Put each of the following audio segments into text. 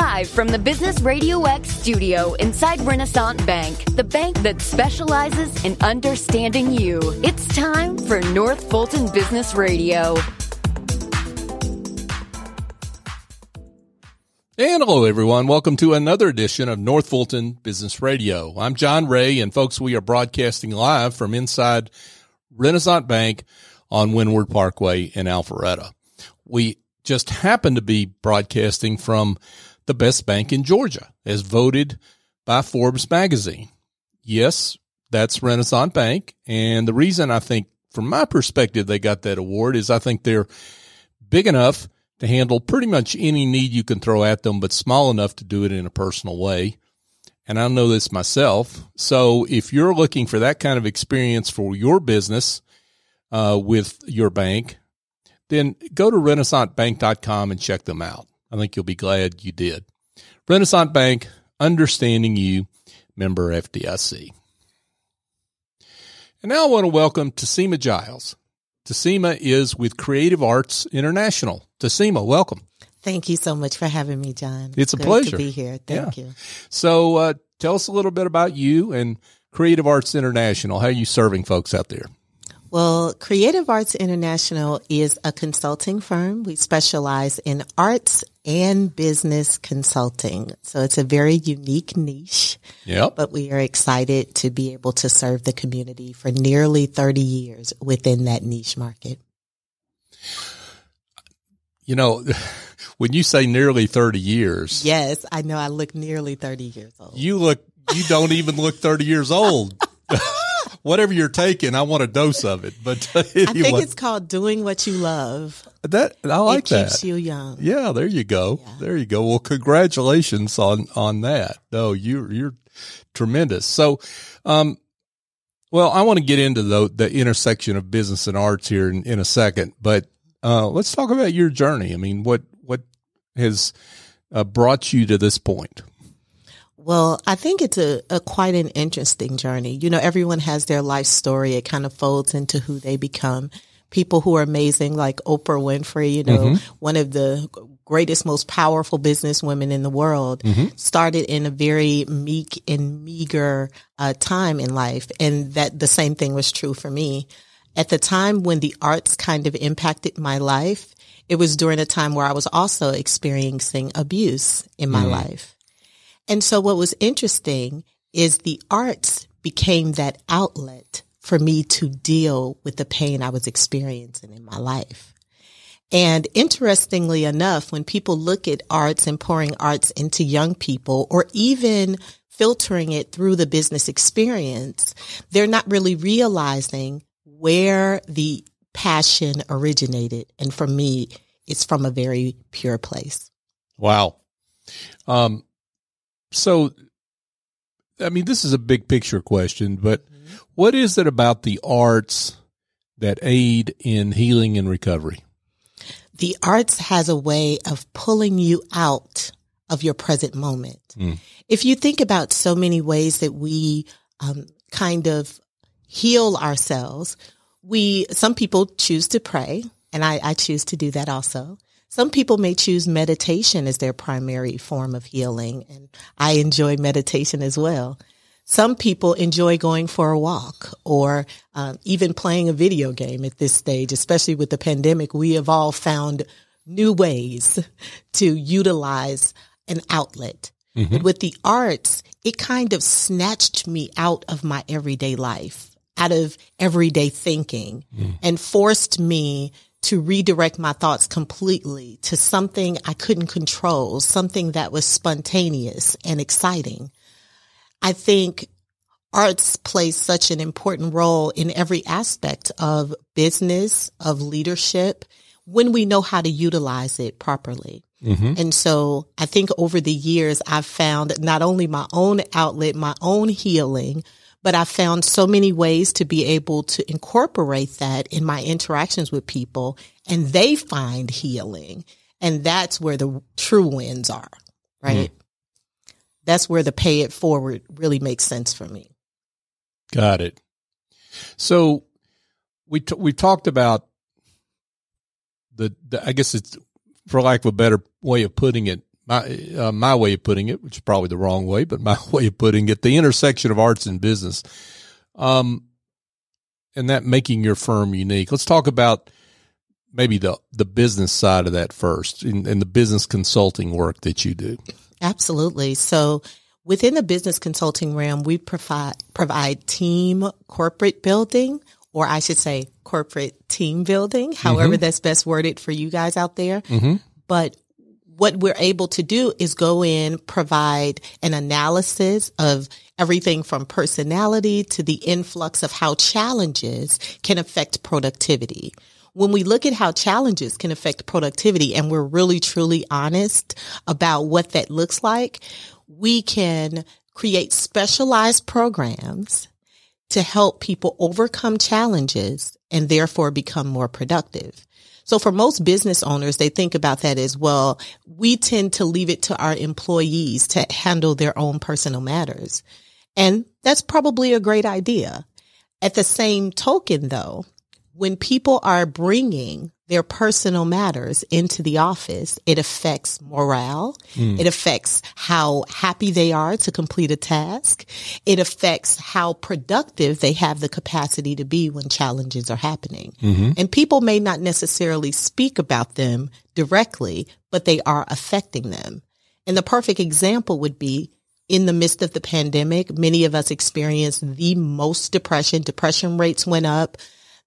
Live from the Business Radio X studio inside Renaissance Bank, the bank that specializes in understanding you. It's time for North Fulton Business Radio. And hello, everyone. Welcome to another edition of North Fulton Business Radio. I'm John Ray, and folks, we are broadcasting live from inside Renaissance Bank on Windward Parkway in Alpharetta. We just happen to be broadcasting from the best bank in Georgia as voted by Forbes magazine. Yes, that's Renaissance Bank. And the reason I think from my perspective, they got that award is I think they're big enough to handle pretty much any need you can throw at them, but small enough to do it in a personal way. And I know this myself. So if you're looking for that kind of experience for your business, uh, with your bank, then go to renaissancebank.com and check them out. I think you'll be glad you did. Renaissance Bank, understanding you, member FDIC. And now I want to welcome Tasima Giles. Tasima is with Creative Arts International. Tasima, welcome. Thank you so much for having me, John. It's, a Good pleasure to be here. Thank Yeah. you. So uh, tell us a little bit about you and Creative Arts International. How are you serving folks out there? Well, Creative Arts International is a consulting firm. We specialize in arts and business consulting. So it's a very unique niche, Yep. but we are excited to be able to serve the community for nearly 30 years within that niche market. You know, when you say nearly 30 years, Yes, I know I look nearly 30 years old. you look, you don't even look 30 years old. Whatever you're taking, I want a dose of it. But I think it's called doing what you love. that, I like it keeps that. you young. Yeah, there you go. There you go. Well, congratulations on, on that. No, you're, you're tremendous. So, um, well, I want to get into the, the intersection of business and arts here in, in a second, but, uh, let's talk about your journey. I mean, what, what has uh, brought you to this point? Well, I think it's a, a quite an interesting journey. You know, everyone has their life story. It kind of folds into who they become. People who are amazing, like Oprah Winfrey, you know, mm-hmm. one of the greatest, most powerful business women in the world, mm-hmm. started in a very meek and meager uh, time in life. And that the same thing was true for me. At the time when the arts kind of impacted my life, it was during a time where I was also experiencing abuse in my mm. life. And so what was interesting is the arts became that outlet for me to deal with the pain I was experiencing in my life. And interestingly enough, when people look at arts and pouring arts into young people or even filtering it through the business experience, they're not really realizing where the passion originated. And for me, it's from a very pure place. Wow. Um, so, I mean, this is a big picture question, but what is it about the arts that aid in healing and recovery? the arts has a way of pulling you out of your present moment. If you think about so many ways that we um, kind of heal ourselves, we some people choose to pray, and I, I choose to do that also. Some people may choose meditation as their primary form of healing, and I enjoy meditation as well. Some people enjoy going for a walk or um, even playing a video game at this stage, especially with the pandemic. We have all found new ways to utilize an outlet. But with the arts, it kind of snatched me out of my everyday life, out of everyday thinking, and forced me to redirect my thoughts completely to something I couldn't control, something that was spontaneous and exciting. I think arts plays such an important role in every aspect of business, of leadership, when we know how to utilize it properly. Mm-hmm. And so I think over the years, I've found not only my own outlet, my own healing, but I found so many ways to be able to incorporate that in my interactions with people and they find healing. And that's where the true wins are, right? Mm-hmm. That's where the pay it forward really makes sense for me. Got it. So we t- we talked about the, the I guess it's for lack of a better way of putting it my uh, my way of putting it, which is probably the wrong way, but my way of putting it, the intersection of arts and business, um, and that making your firm unique. Let's talk about maybe the the business side of that first, and, and the business consulting work that you do. Absolutely. So within the business consulting realm, we provide provide team corporate building, or I should say corporate team building, however mm-hmm. that's best worded for you guys out there. Mm-hmm. But what we're able to do is go in, provide an analysis of everything from personality to the influx of how challenges can affect productivity. When we look at how challenges can affect productivity and we're really truly honest about what that looks like, we can create specialized programs to help people overcome challenges and therefore become more productive. So for most business owners, they think about that as well. We tend to leave it to our employees to handle their own personal matters. And that's probably a great idea. At the same token, though, when people are bringing their personal matters into the office, it affects morale. Mm. It affects how happy they are to complete a task. It affects how productive they have the capacity to be when challenges are happening. Mm-hmm. And people may not necessarily speak about them directly, but they are affecting them. And the perfect example would be in the midst of the pandemic, many of us experienced the most depression. Depression rates went up.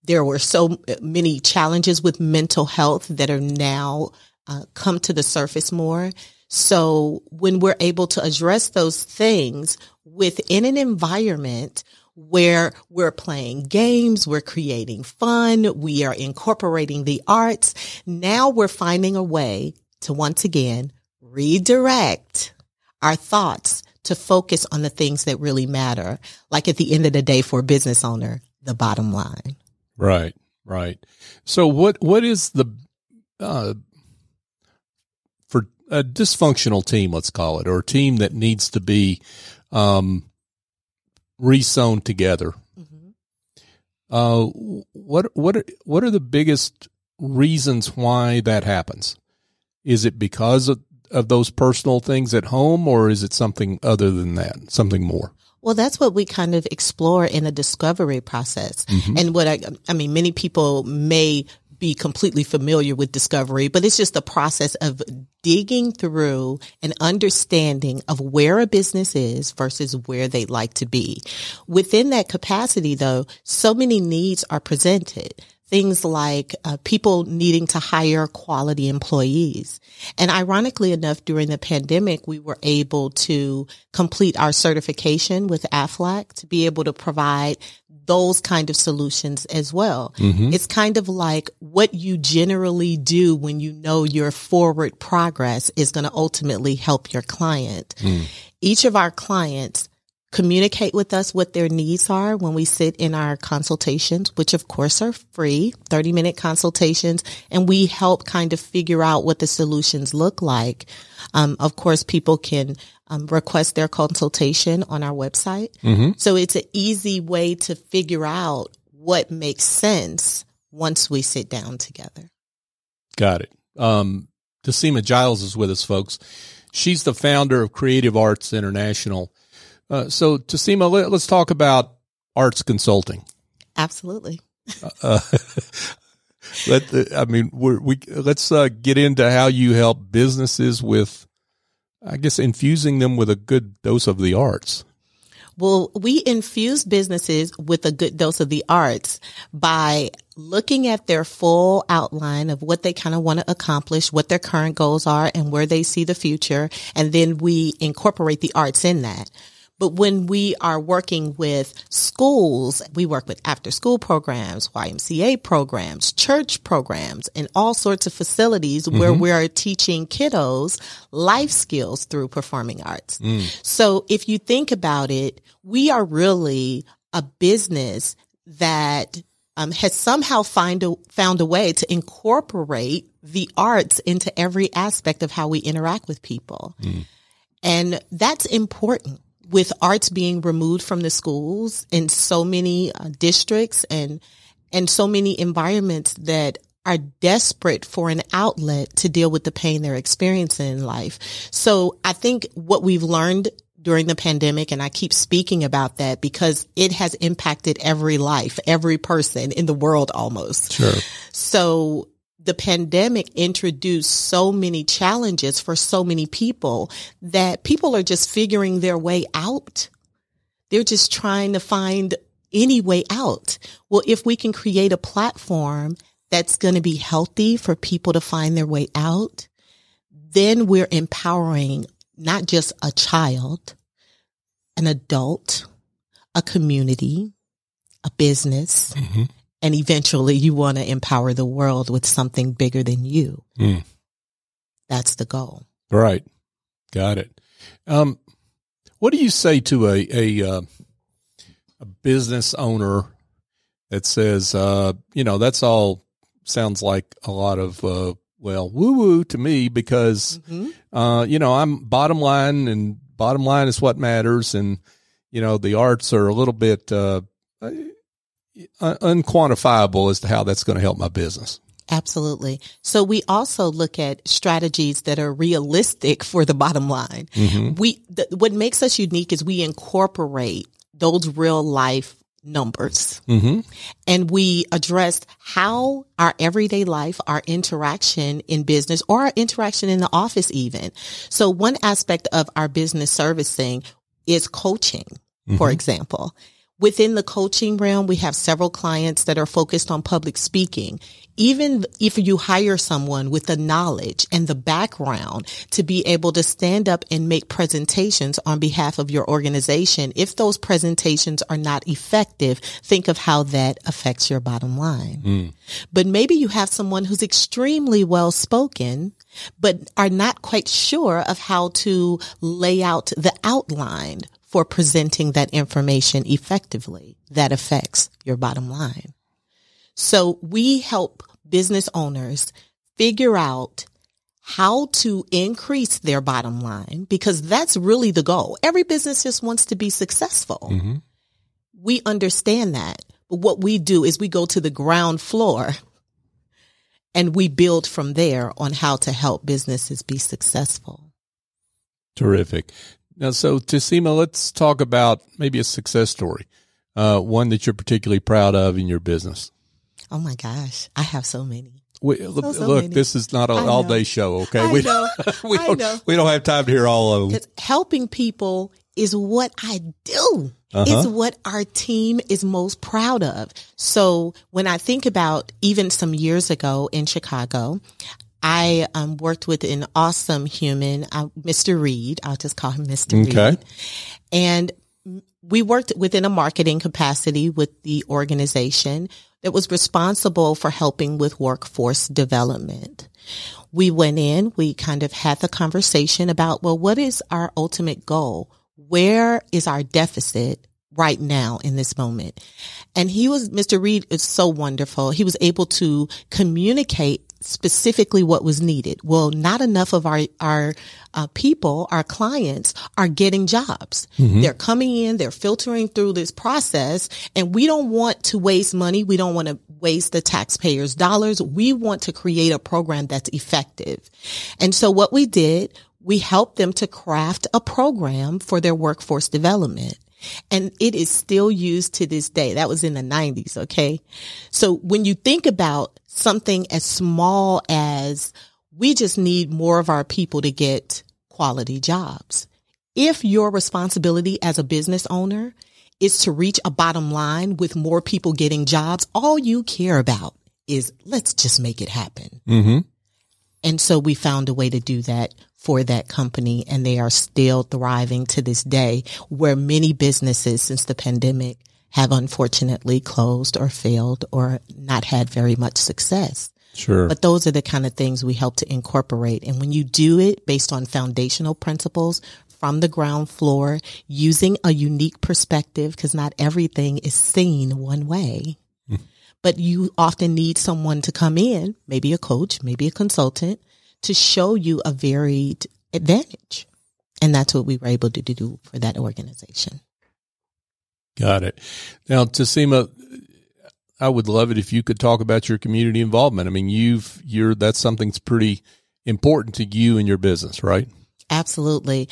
There were so many challenges with mental health that are now uh, come to the surface more. So when we're able to address those things within an environment where we're playing games, we're creating fun, we are incorporating the arts, now we're finding a way to once again redirect our thoughts to focus on the things that really matter. Like at the end of the day for a business owner, the bottom line. Right, right. So what what is the uh, for a dysfunctional team, let's call it, or a team that needs to be um, resewn together? Mm-hmm. Uh, what what are, what are the biggest reasons why that happens? Is it because of, of those personal things at home, or is it something other than that, something more? Well, that's what we kind of explore in a discovery process. Mm-hmm. And what I, I mean, many people may be completely familiar with discovery, but it's just the process of digging through an understanding of where a business is versus where they'd like to be. Within that capacity, though, so many needs are presented things like uh, people needing to hire quality employees. And ironically enough, during the pandemic, we were able to complete our certification with AFLAC to be able to provide those kind of solutions as well. Mm-hmm. It's kind of like what you generally do when you know your forward progress is going to ultimately help your client. Mm. Each of our clients communicate with us what their needs are when we sit in our consultations, which of course are free, 30 minute consultations, and we help kind of figure out what the solutions look like. Um, of course, people can um, request their consultation on our website. Mm-hmm. So it's an easy way to figure out what makes sense once we sit down together. Got it. Um, Tasima Giles is with us, folks. She's the founder of Creative Arts International. Uh, so, Tasima, let, us talk about arts consulting. Absolutely. uh, uh let the, I mean, we let's uh, get into how you help businesses with, I guess, infusing them with a good dose of the arts. Well, we infuse businesses with a good dose of the arts by looking at their full outline of what they kind of want to accomplish, what their current goals are, and where they see the future. And then we incorporate the arts in that. But when we are working with schools, we work with after school programs, YMCA programs, church programs, and all sorts of facilities mm-hmm. where we are teaching kiddos life skills through performing arts. Mm. So if you think about it, we are really a business that um, has somehow find a, found a way to incorporate the arts into every aspect of how we interact with people. Mm. And that's important with arts being removed from the schools in so many uh, districts and and so many environments that are desperate for an outlet to deal with the pain they're experiencing in life. So I think what we've learned during the pandemic, and I keep speaking about that because it has impacted every life, every person in the world almost. Sure. So the pandemic introduced so many challenges for so many people that people are just figuring their way out. They're just trying to find any way out. Well, if we can create a platform that's going to be healthy for people to find their way out, then we're empowering not just a child, an adult, a community, a business, mm-hmm. And eventually you want to empower the world with something bigger than you. Mm. That's the goal. Right. Got it. Um, what do you say to a a, uh, a business owner that says, uh, you know, that's all sounds like a lot of uh, well woo woo to me because mm-hmm. uh, you know I'm bottom line and bottom line is what matters and you know the arts are a little bit uh, unquantifiable as to how that's going to help my business. Absolutely. So we also look at strategies that are realistic for the bottom line. Mm-hmm. We, the, what makes us unique is we incorporate those real life numbers. Mm-hmm. And we addressed how our everyday life, our interaction in business or our interaction in the office even. So one aspect of our business servicing is coaching, mm-hmm. for example. Within the coaching realm, we have several clients that are focused on public speaking. Even if you hire someone with the knowledge and the background to be able to stand up and make presentations on behalf of your organization, if those presentations are not effective, think of how that affects your bottom line. Mm. But maybe you have someone who's extremely well spoken, but are not quite sure of how to lay out the outline for presenting that information effectively that affects your bottom line. So we help business owners figure out how to increase their bottom line because that's really the goal. Every business just wants to be successful. Mm-hmm. We understand that. But what we do is we go to the ground floor and we build from there on how to help businesses be successful. Terrific. Now, so Tassima, let's talk about maybe a success story, uh, one that you're particularly proud of in your business. Oh my gosh, I have so many. We, so, look, so many. this is not an all day show. Okay, I we, know. we don't know. we don't have time to hear all of them. Helping people is what I do. Uh-huh. It's what our team is most proud of. So when I think about even some years ago in Chicago, I um, worked with an awesome human, uh, Mr. Reed. I'll just call him Mr. Okay. Reed. And we worked within a marketing capacity with the organization that was responsible for helping with workforce development. We went in, we kind of had the conversation about, well, what is our ultimate goal? Where is our deficit? right now in this moment. And he was, Mr. Reed is so wonderful. He was able to communicate specifically what was needed. Well, not enough of our, our uh, people, our clients are getting jobs. Mm-hmm. They're coming in, they're filtering through this process and we don't want to waste money. We don't want to waste the taxpayers dollars. We want to create a program that's effective. And so what we did, we helped them to craft a program for their workforce development. And it is still used to this day. That was in the 90s. Okay. So when you think about something as small as we just need more of our people to get quality jobs. If your responsibility as a business owner is to reach a bottom line with more people getting jobs, all you care about is let's just make it happen. Mm-hmm. And so we found a way to do that for that company and they are still thriving to this day where many businesses since the pandemic have unfortunately closed or failed or not had very much success. Sure. But those are the kind of things we help to incorporate. And when you do it based on foundational principles from the ground floor, using a unique perspective, because not everything is seen one way. But you often need someone to come in, maybe a coach, maybe a consultant, to show you a varied advantage. And that's what we were able to do for that organization. Got it. Now, Tassima, I would love it if you could talk about your community involvement. I mean, you've you're that's something that's pretty important to you and your business, right? Absolutely.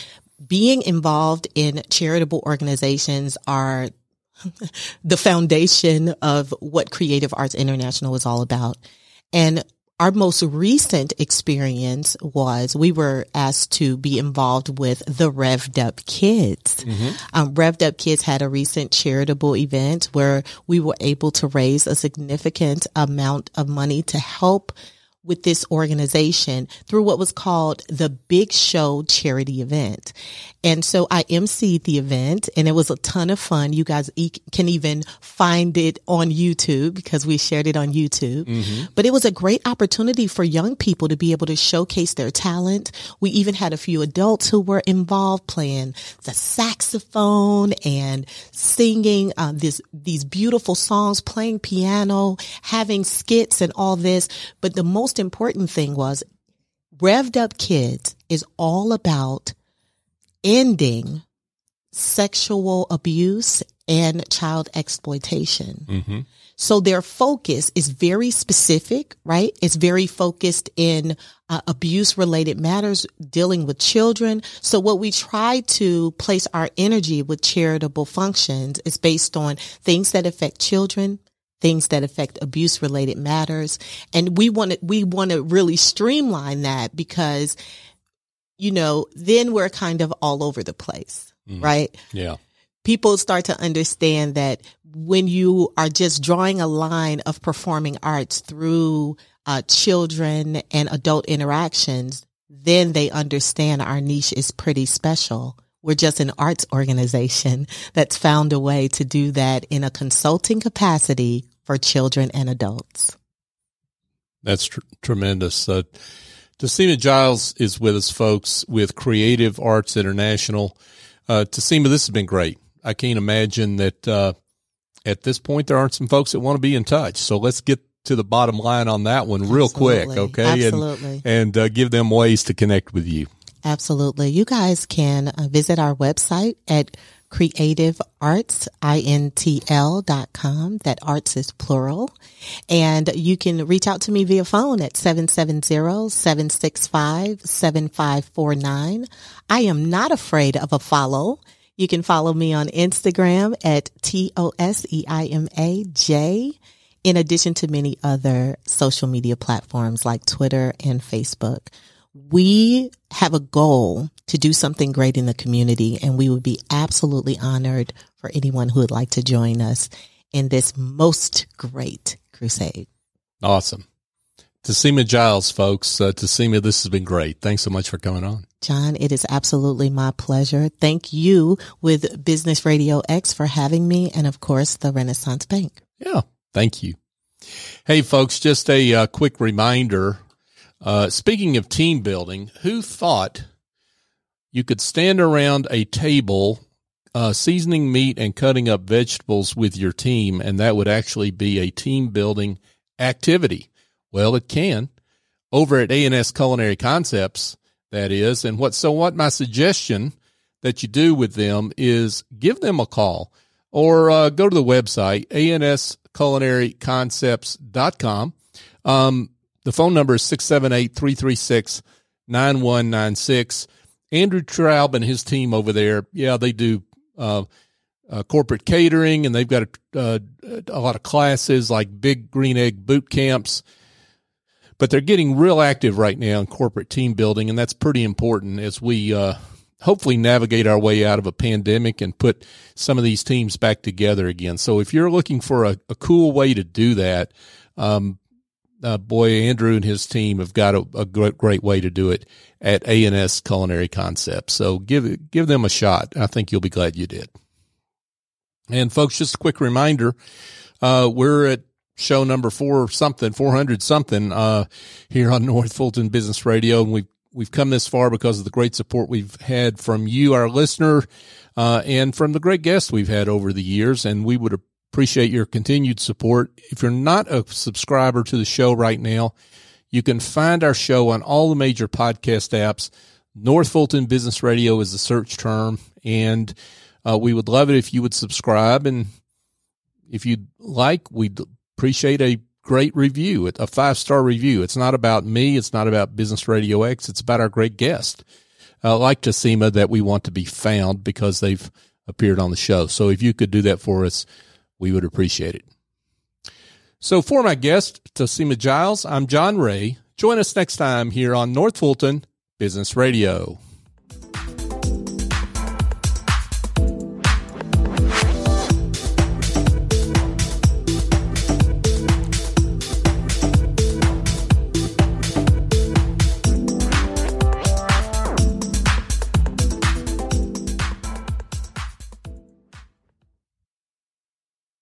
Being involved in charitable organizations are the foundation of what Creative Arts International is all about. And our most recent experience was we were asked to be involved with the Revved Up Kids. Mm-hmm. Um, Revved Up Kids had a recent charitable event where we were able to raise a significant amount of money to help with this organization through what was called the Big Show charity event. And so I emceed the event and it was a ton of fun. You guys e- can even find it on YouTube because we shared it on YouTube. Mm-hmm. But it was a great opportunity for young people to be able to showcase their talent. We even had a few adults who were involved playing the saxophone and singing uh, this, these beautiful songs, playing piano, having skits and all this. But the most most important thing was Revved Up Kids is all about ending sexual abuse and child exploitation. Mm-hmm. So their focus is very specific, right? It's very focused in uh, abuse related matters dealing with children. So what we try to place our energy with charitable functions is based on things that affect children, things that affect abuse related matters. And we want to, we want to really streamline that because, you know, then we're kind of all over the place, mm. right? Yeah. People start to understand that when you are just drawing a line of performing arts through uh, children and adult interactions, then they understand our niche is pretty special. We're just an arts organization that's found a way to do that in a consulting capacity for children and adults. That's tr- tremendous. Uh, Tasima Giles is with us, folks, with Creative Arts International. Uh, Tasima, this has been great. I can't imagine that uh, at this point there aren't some folks that want to be in touch. So let's get to the bottom line on that one real Absolutely. quick, okay? Absolutely. And, and uh, give them ways to connect with you. Absolutely. You guys can uh, visit our website at creativeartsintl.com. That arts is plural. And you can reach out to me via phone at 770-765-7549. I am not afraid of a follow. You can follow me on Instagram at T-O-S-E-I-M-A-J in addition to many other social media platforms like Twitter and Facebook we have a goal to do something great in the community and we would be absolutely honored for anyone who would like to join us in this most great crusade. Awesome. Tasima Giles, folks. Uh, Tasima, this has been great. Thanks so much for coming on. John, it is absolutely my pleasure. Thank you with Business Radio X for having me and of course the Renaissance Bank. Yeah. Thank you. Hey folks, just a uh, quick reminder uh, speaking of team building, who thought you could stand around a table uh, seasoning meat and cutting up vegetables with your team, and that would actually be a team building activity? Well, it can. Over at ANS Culinary Concepts, that is. And what, so what my suggestion that you do with them is give them a call or uh, go to the website, ansculinaryconcepts.com. Um, the phone number is 678 336 9196. Andrew Traub and his team over there, yeah, they do uh, uh, corporate catering and they've got a, uh, a lot of classes like big green egg boot camps. But they're getting real active right now in corporate team building, and that's pretty important as we uh, hopefully navigate our way out of a pandemic and put some of these teams back together again. So if you're looking for a, a cool way to do that, um, uh, boy, Andrew and his team have got a, a, great, great way to do it at ANS Culinary Concepts. So give give them a shot. I think you'll be glad you did. And folks, just a quick reminder: uh, we're at show number four something, four hundred something uh, here on North Fulton Business Radio, and we've we've come this far because of the great support we've had from you, our listener, uh, and from the great guests we've had over the years. And we would Appreciate your continued support. If you're not a subscriber to the show right now, you can find our show on all the major podcast apps. North Fulton Business Radio is the search term, and uh, we would love it if you would subscribe. And if you'd like, we'd appreciate a great review, a five star review. It's not about me. It's not about Business Radio X. It's about our great guest. Uh, like Tassima, that we want to be found because they've appeared on the show. So if you could do that for us, we would appreciate it. So for my guest, Tassima Giles, I'm John Ray. Join us next time here on North Fulton Business Radio.